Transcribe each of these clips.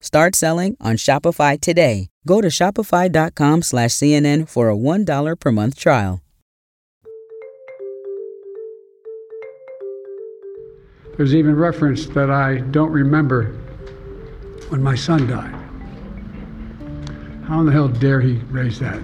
Start selling on Shopify today. Go to shopify.com slash CNN for a $1 per month trial. There's even reference that I don't remember when my son died. How in the hell dare he raise that?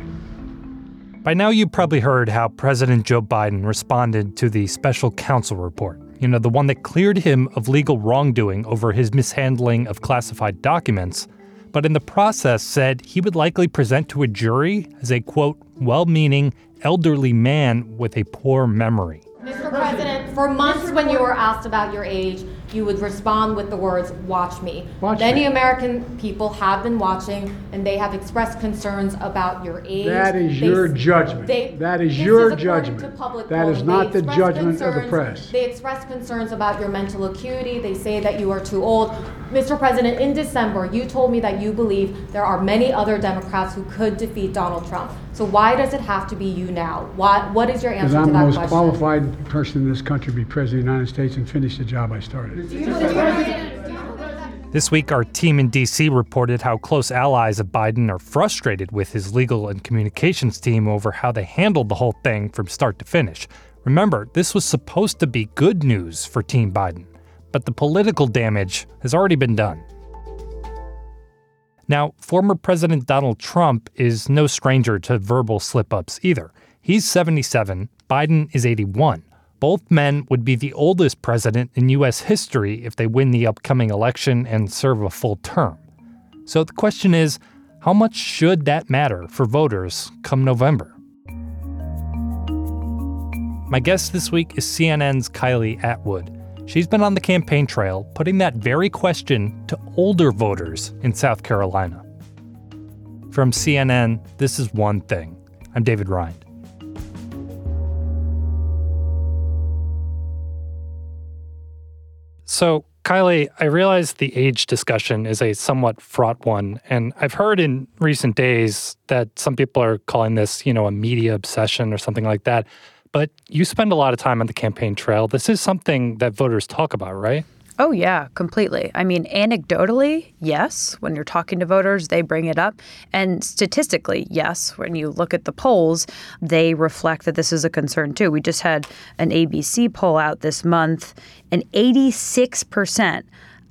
By now, you've probably heard how President Joe Biden responded to the special counsel report. You know, the one that cleared him of legal wrongdoing over his mishandling of classified documents, but in the process said he would likely present to a jury as a quote, well meaning elderly man with a poor memory. Mr. President, for months when you were asked about your age, you would respond with the words, watch me. Watch Many me. American people have been watching and they have expressed concerns about your age. That is They- your judgment. they- That is your according judgment. That is not the judgment of the press. They express concerns about your mental acuity. They say that you are too old. Mr. President, in December, you told me that you believe there are many other Democrats who could defeat Donald Trump. So why does it have to be you now? Why, what is your answer Because answer I'm the most question? qualified person in this country to be president of the United States and finish the job I started. This week, our team in DC reported how close allies of Biden are frustrated with his legal and communications team over how they handled the whole thing from start to finish. Remember, this was supposed to be good news for Team Biden, but the political damage has already been done. Now, former President Donald Trump is no stranger to verbal slip ups either. He's 77, Biden is 81. Both men would be the oldest president in U.S. history if they win the upcoming election and serve a full term. So the question is how much should that matter for voters come November? My guest this week is CNN's Kylie Atwood. She's been on the campaign trail putting that very question to older voters in South Carolina. From CNN, this is One Thing. I'm David Rind. So, Kylie, I realize the age discussion is a somewhat fraught one, and I've heard in recent days that some people are calling this, you know, a media obsession or something like that. But you spend a lot of time on the campaign trail. This is something that voters talk about, right? Oh, yeah, completely. I mean, anecdotally, yes. When you're talking to voters, they bring it up. And statistically, yes. When you look at the polls, they reflect that this is a concern too. We just had an ABC poll out this month, and 86%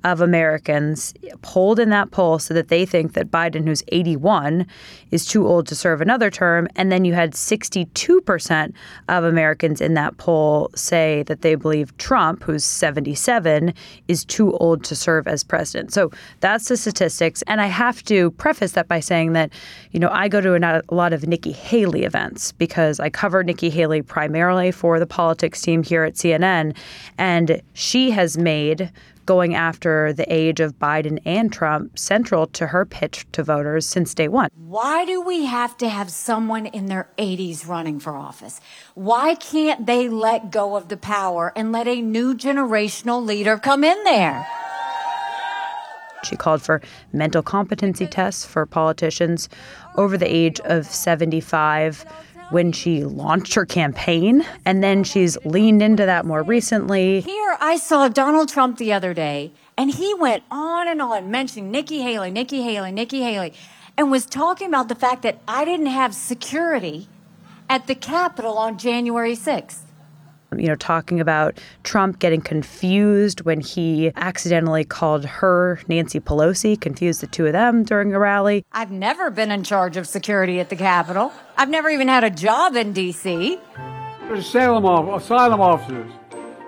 of Americans polled in that poll so that they think that Biden, who's 81, is too old to serve another term. And then you had 62% of Americans in that poll say that they believe Trump, who's 77, is too old to serve as president. So that's the statistics. And I have to preface that by saying that, you know, I go to a lot of Nikki Haley events because I cover Nikki Haley primarily for the politics team here at CNN. And she has made going after the age of Biden and Trump central to her pitch to voters since day one. Why do we have to have someone in their 80s running for office? Why can't they let go of the power and let a new generational leader come in there? She called for mental competency tests for politicians over the age of 75 when she launched her campaign. And then she's leaned into that more recently. Here, I saw Donald Trump the other day, and he went on and on mentioning Nikki Haley, Nikki Haley, Nikki Haley, and was talking about the fact that I didn't have security at the Capitol on January 6th. You know, talking about Trump getting confused when he accidentally called her Nancy Pelosi, confused the two of them during a rally. I've never been in charge of security at the Capitol. I've never even had a job in D.C. There's asylum, asylum officers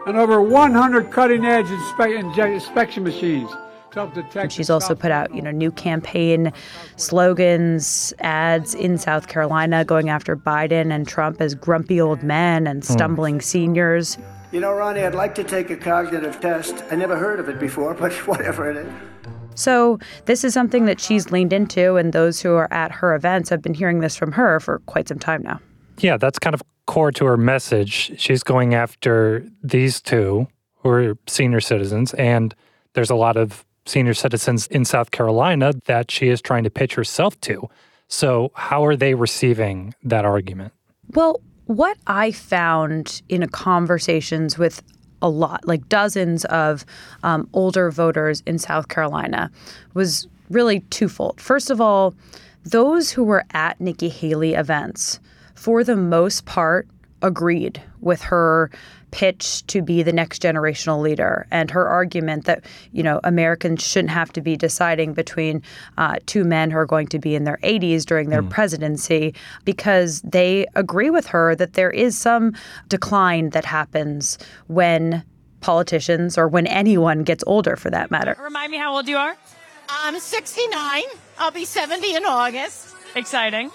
and over 100 cutting edge inspe- inspection machines to help detect. And she's also put out, you know, new campaign slogans, ads in South Carolina going after Biden and Trump as grumpy old men and hmm. stumbling seniors. You know, Ronnie, I'd like to take a cognitive test. I never heard of it before, but whatever it is. So this is something that she's leaned into, and those who are at her events have been hearing this from her for quite some time now. Yeah, that's kind of core to her message. She's going after these two who are senior citizens, and there's a lot of senior citizens in South Carolina that she is trying to pitch herself to. So, how are they receiving that argument? Well, what I found in conversations with a lot, like dozens of um, older voters in South Carolina, was really twofold. First of all, those who were at Nikki Haley events, for the most part, agreed with her pitch to be the next generational leader and her argument that you know Americans shouldn't have to be deciding between uh, two men who are going to be in their 80s during their mm. presidency because they agree with her that there is some decline that happens when politicians or when anyone gets older for that matter. Remind me how old you are? I'm 69. I'll be 70 in August. Exciting.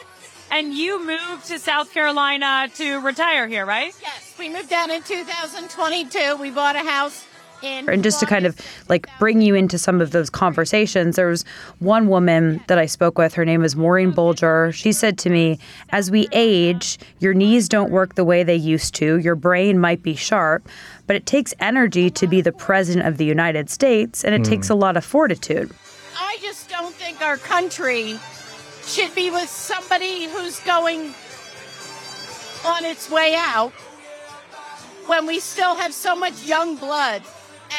And you moved to South Carolina to retire here, right? Yes, we moved down in 2022. We bought a house in. And just to kind of like bring you into some of those conversations, there was one woman that I spoke with. Her name is Maureen Bolger. She said to me, As we age, your knees don't work the way they used to. Your brain might be sharp, but it takes energy to be the president of the United States, and it mm. takes a lot of fortitude. I just don't think our country should be with somebody who's going on its way out when we still have so much young blood.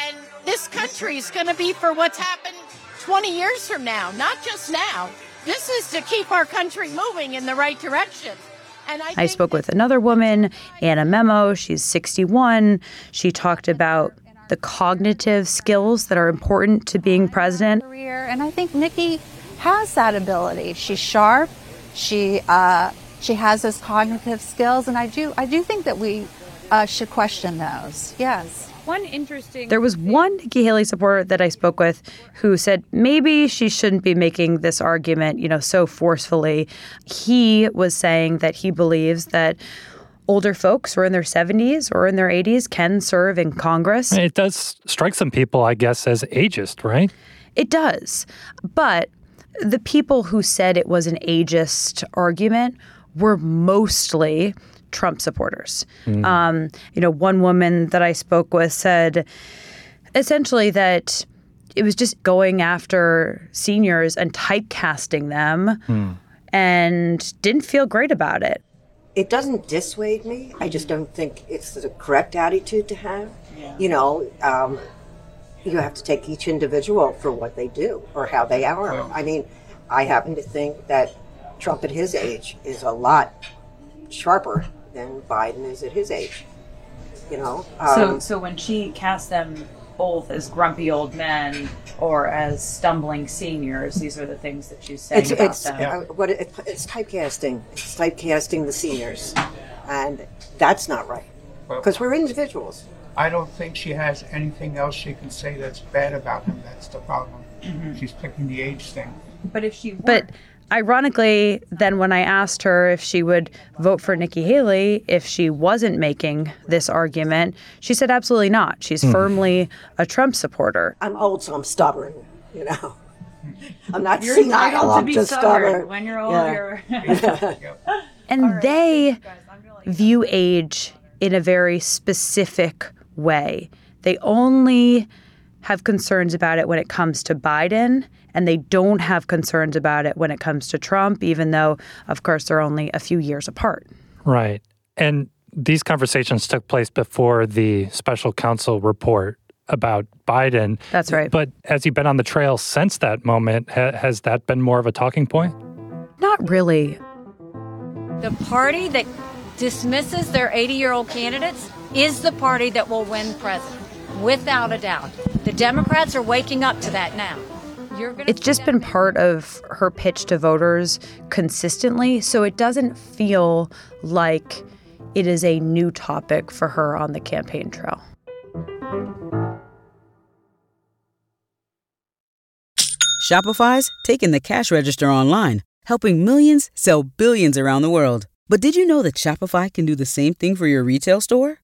And this country is going to be for what's happened 20 years from now, not just now. This is to keep our country moving in the right direction. And I, I spoke with another woman, Anna Memo. She's 61. She talked about the cognitive skills that are important to being president. And I think Nikki has that ability. She's sharp. She uh, she has those cognitive skills, and I do I do think that we uh, should question those. Yes. One interesting. There was one Nikki Haley supporter that I spoke with who said maybe she shouldn't be making this argument, you know, so forcefully. He was saying that he believes that older folks who are in their 70s or in their 80s can serve in Congress. It does strike some people, I guess, as ageist, right? It does. But the people who said it was an ageist argument were mostly Trump supporters. Mm. Um, you know, one woman that I spoke with said essentially that it was just going after seniors and typecasting them mm. and didn't feel great about it. It doesn't dissuade me. I just don't think it's the correct attitude to have. Yeah. You know, um, you have to take each individual for what they do or how they are. I mean, I happen to think that Trump at his age is a lot sharper than Biden is at his age. You know. Um, so, so when she cast them both as grumpy old men or as stumbling seniors, these are the things that she's saying it's, about it's, them. Uh, what it, it's typecasting. It's typecasting the seniors, and that's not right because we're individuals. I don't think she has anything else she can say that's bad about him. That's the problem. Mm-hmm. She's picking the age thing. But if she But ironically, then when I asked her if she would vote for Nikki Haley if she wasn't making this argument, she said absolutely not. She's mm. firmly a Trump supporter. I'm old, so I'm stubborn, you know. I'm not you're senile, I'm just stubborn. stubborn. When you're old, yeah. you're. and they view age in a very specific way. They only have concerns about it when it comes to Biden, and they don't have concerns about it when it comes to Trump, even though, of course, they're only a few years apart. Right. And these conversations took place before the special counsel report about Biden. That's right. But has he been on the trail since that moment? Ha- has that been more of a talking point? Not really. The party that dismisses their 80 year old candidates is the party that will win president, without a doubt. The Democrats are waking up to that now. It's just been part of her pitch to voters consistently, so it doesn't feel like it is a new topic for her on the campaign trail. Shopify's taking the cash register online, helping millions sell billions around the world. But did you know that Shopify can do the same thing for your retail store?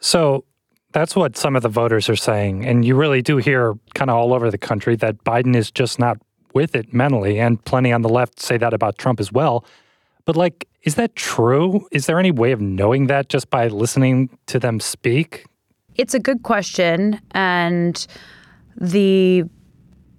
So that's what some of the voters are saying. And you really do hear kind of all over the country that Biden is just not with it mentally, and plenty on the left say that about Trump as well. But, like, is that true? Is there any way of knowing that just by listening to them speak? It's a good question. And the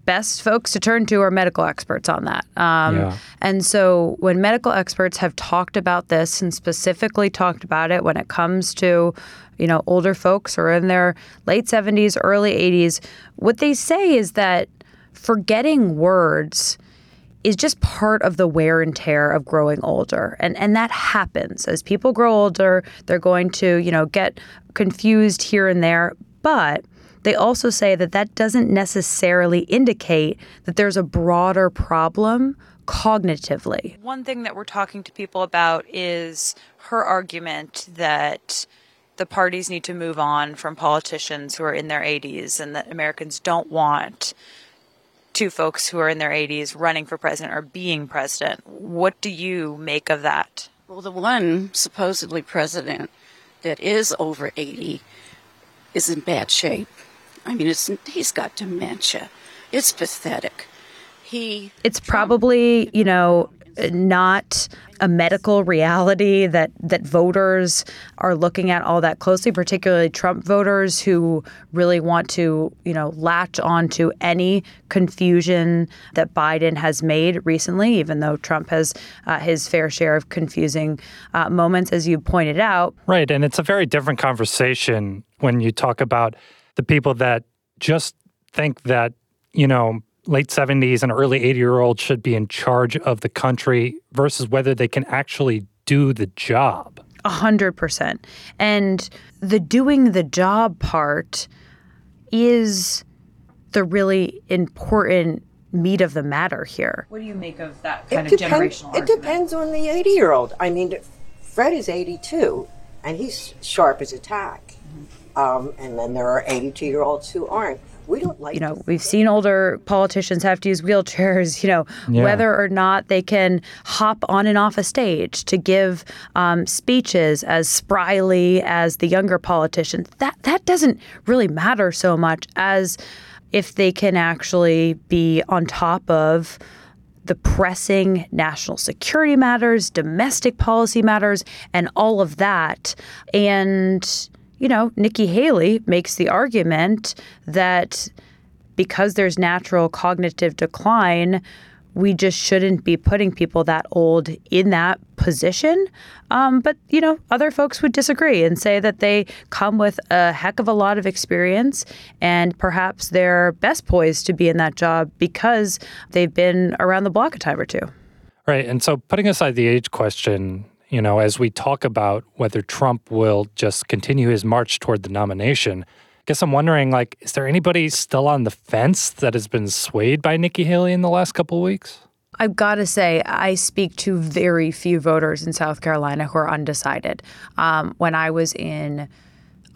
best folks to turn to are medical experts on that. Um, Yeah. And so when medical experts have talked about this and specifically talked about it when it comes to, you know, older folks who are in their late 70s, early 80s, what they say is that forgetting words is just part of the wear and tear of growing older. And and that happens. As people grow older, they're going to, you know, get confused here and there, but they also say that that doesn't necessarily indicate that there's a broader problem cognitively. One thing that we're talking to people about is her argument that the parties need to move on from politicians who are in their 80s and that Americans don't want two folks who are in their 80s running for president or being president. What do you make of that? Well, the one supposedly president that is over 80 is in bad shape. I mean, it's, he's got dementia. It's pathetic. He It's probably, you know, not a medical reality that that voters are looking at all that closely, particularly Trump voters who really want to, you know, latch on to any confusion that Biden has made recently, even though Trump has uh, his fair share of confusing uh, moments, as you pointed out. Right. And it's a very different conversation when you talk about the people that just think that, you know, late 70s and early 80 year olds should be in charge of the country versus whether they can actually do the job. A hundred percent. And the doing the job part is the really important meat of the matter here. What do you make of that kind It, of depends, it depends on the 80 year old. I mean, Fred is 82 and he's sharp as a tack. Um, and then there are 82 year olds who aren't. We don't like you know, we've seen older politicians have to use wheelchairs, you know, Yeah. whether or not they can hop on and off a stage to give um, speeches as spryly as the younger politicians. That that doesn't really matter so much as if they can actually be on top of the pressing national security matters, domestic policy matters, and all of that. And, you know, Nikki Haley makes the argument that because there's natural cognitive decline, we just shouldn't be putting people that old in that position. Um, but, you know, other folks would disagree and say that they come with a heck of a lot of experience and perhaps they're best poised to be in that job because they've been around the block a time or two. Right. And so putting aside the age question, you know, as we talk about whether Trump will just continue his march toward the nomination, I guess I'm wondering like, is there anybody still on the fence that has been swayed by Nikki Haley in the last couple of weeks? I've got to say, I speak to very few voters in South Carolina who are undecided. Um, when I was in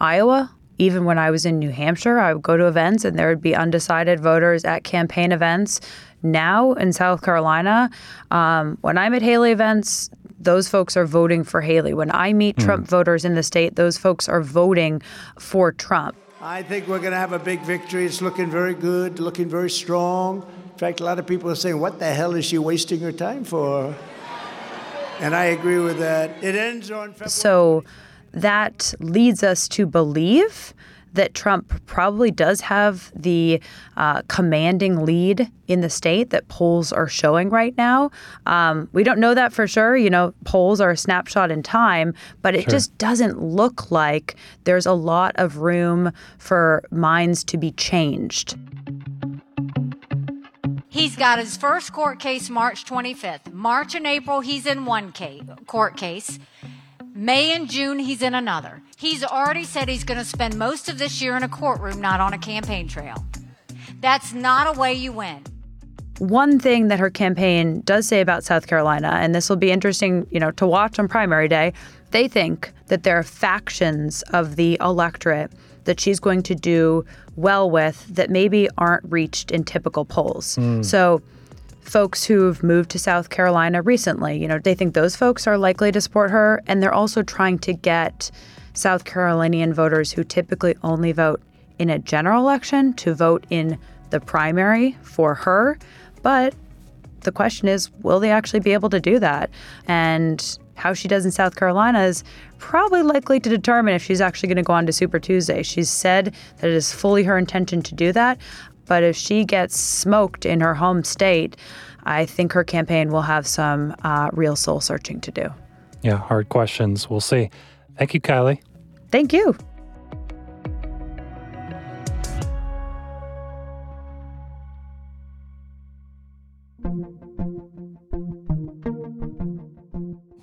Iowa, even when I was in New Hampshire, I would go to events and there would be undecided voters at campaign events. Now in South Carolina, um, when I'm at Haley events, those folks are voting for Haley. When I meet Hmm. Trump voters in the state, those folks are voting for Trump. I think we're going to have a big victory. It's looking very good, looking very strong. In fact, a lot of people are saying, What the hell is she wasting her time for? And I agree with that. It ends on February. So that leads us to believe that Trump probably does have the uh, commanding lead in the state that polls are showing right now. Um, we don't know that for sure. You know, polls are a snapshot in time, but it Sure. just doesn't look like there's a lot of room for minds to be changed. He's got his first court case March 25th. March and April, he's in one case, court case. May and June, he's in another. He's already said he's going to spend most of this year in a courtroom, not on a campaign trail. That's not a way you win. One thing that her campaign does say about South Carolina, and this will be interesting, you know, to watch on primary day, they think that there are factions of the electorate that she's going to do well with that maybe aren't reached in typical polls. Hmm. So folks who've moved to South Carolina recently, you know, they think those folks are likely to support her and they're also trying to get South Carolinian voters who typically only vote in a general election to vote in the primary for her. But the question is, will they actually be able to do that? And how she does in South Carolina is probably likely to determine if she's actually going to go on to Super Tuesday. She's said that it is fully her intention to do that. But if she gets smoked in her home state, I think her campaign will have some uh, real soul searching to do. Yeah, hard questions. We'll see. Thank you, Kylie. Thank you.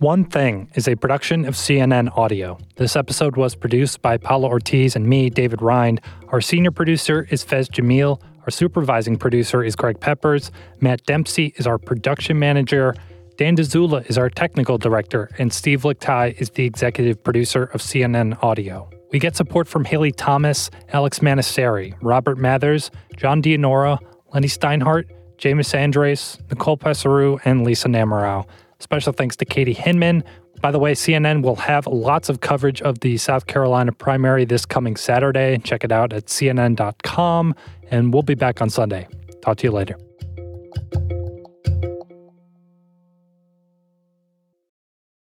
One Thing is a production of CNN Audio. This episode was produced by Paula Ortiz and me, David Rind. Our senior producer is Faiz Jamil. Our supervising producer is Greg Peppers. Matt Dempsey is our production manager. Dan Dzula is our technical director, and Steve Lickteig is the executive producer of CNN Audio. We get support from Haley Thomas, Alex Manasseri, Robert Mathers, John Dianora, Lenny Steinhardt, James Andres, Nicole Pesaru, and Lisa Namerow. Special thanks to Katie Hinman. By the way, CNN will have lots of coverage of the South Carolina primary this coming Saturday. Check it out at cnn.com, and we'll be back on Sunday. Talk to you later.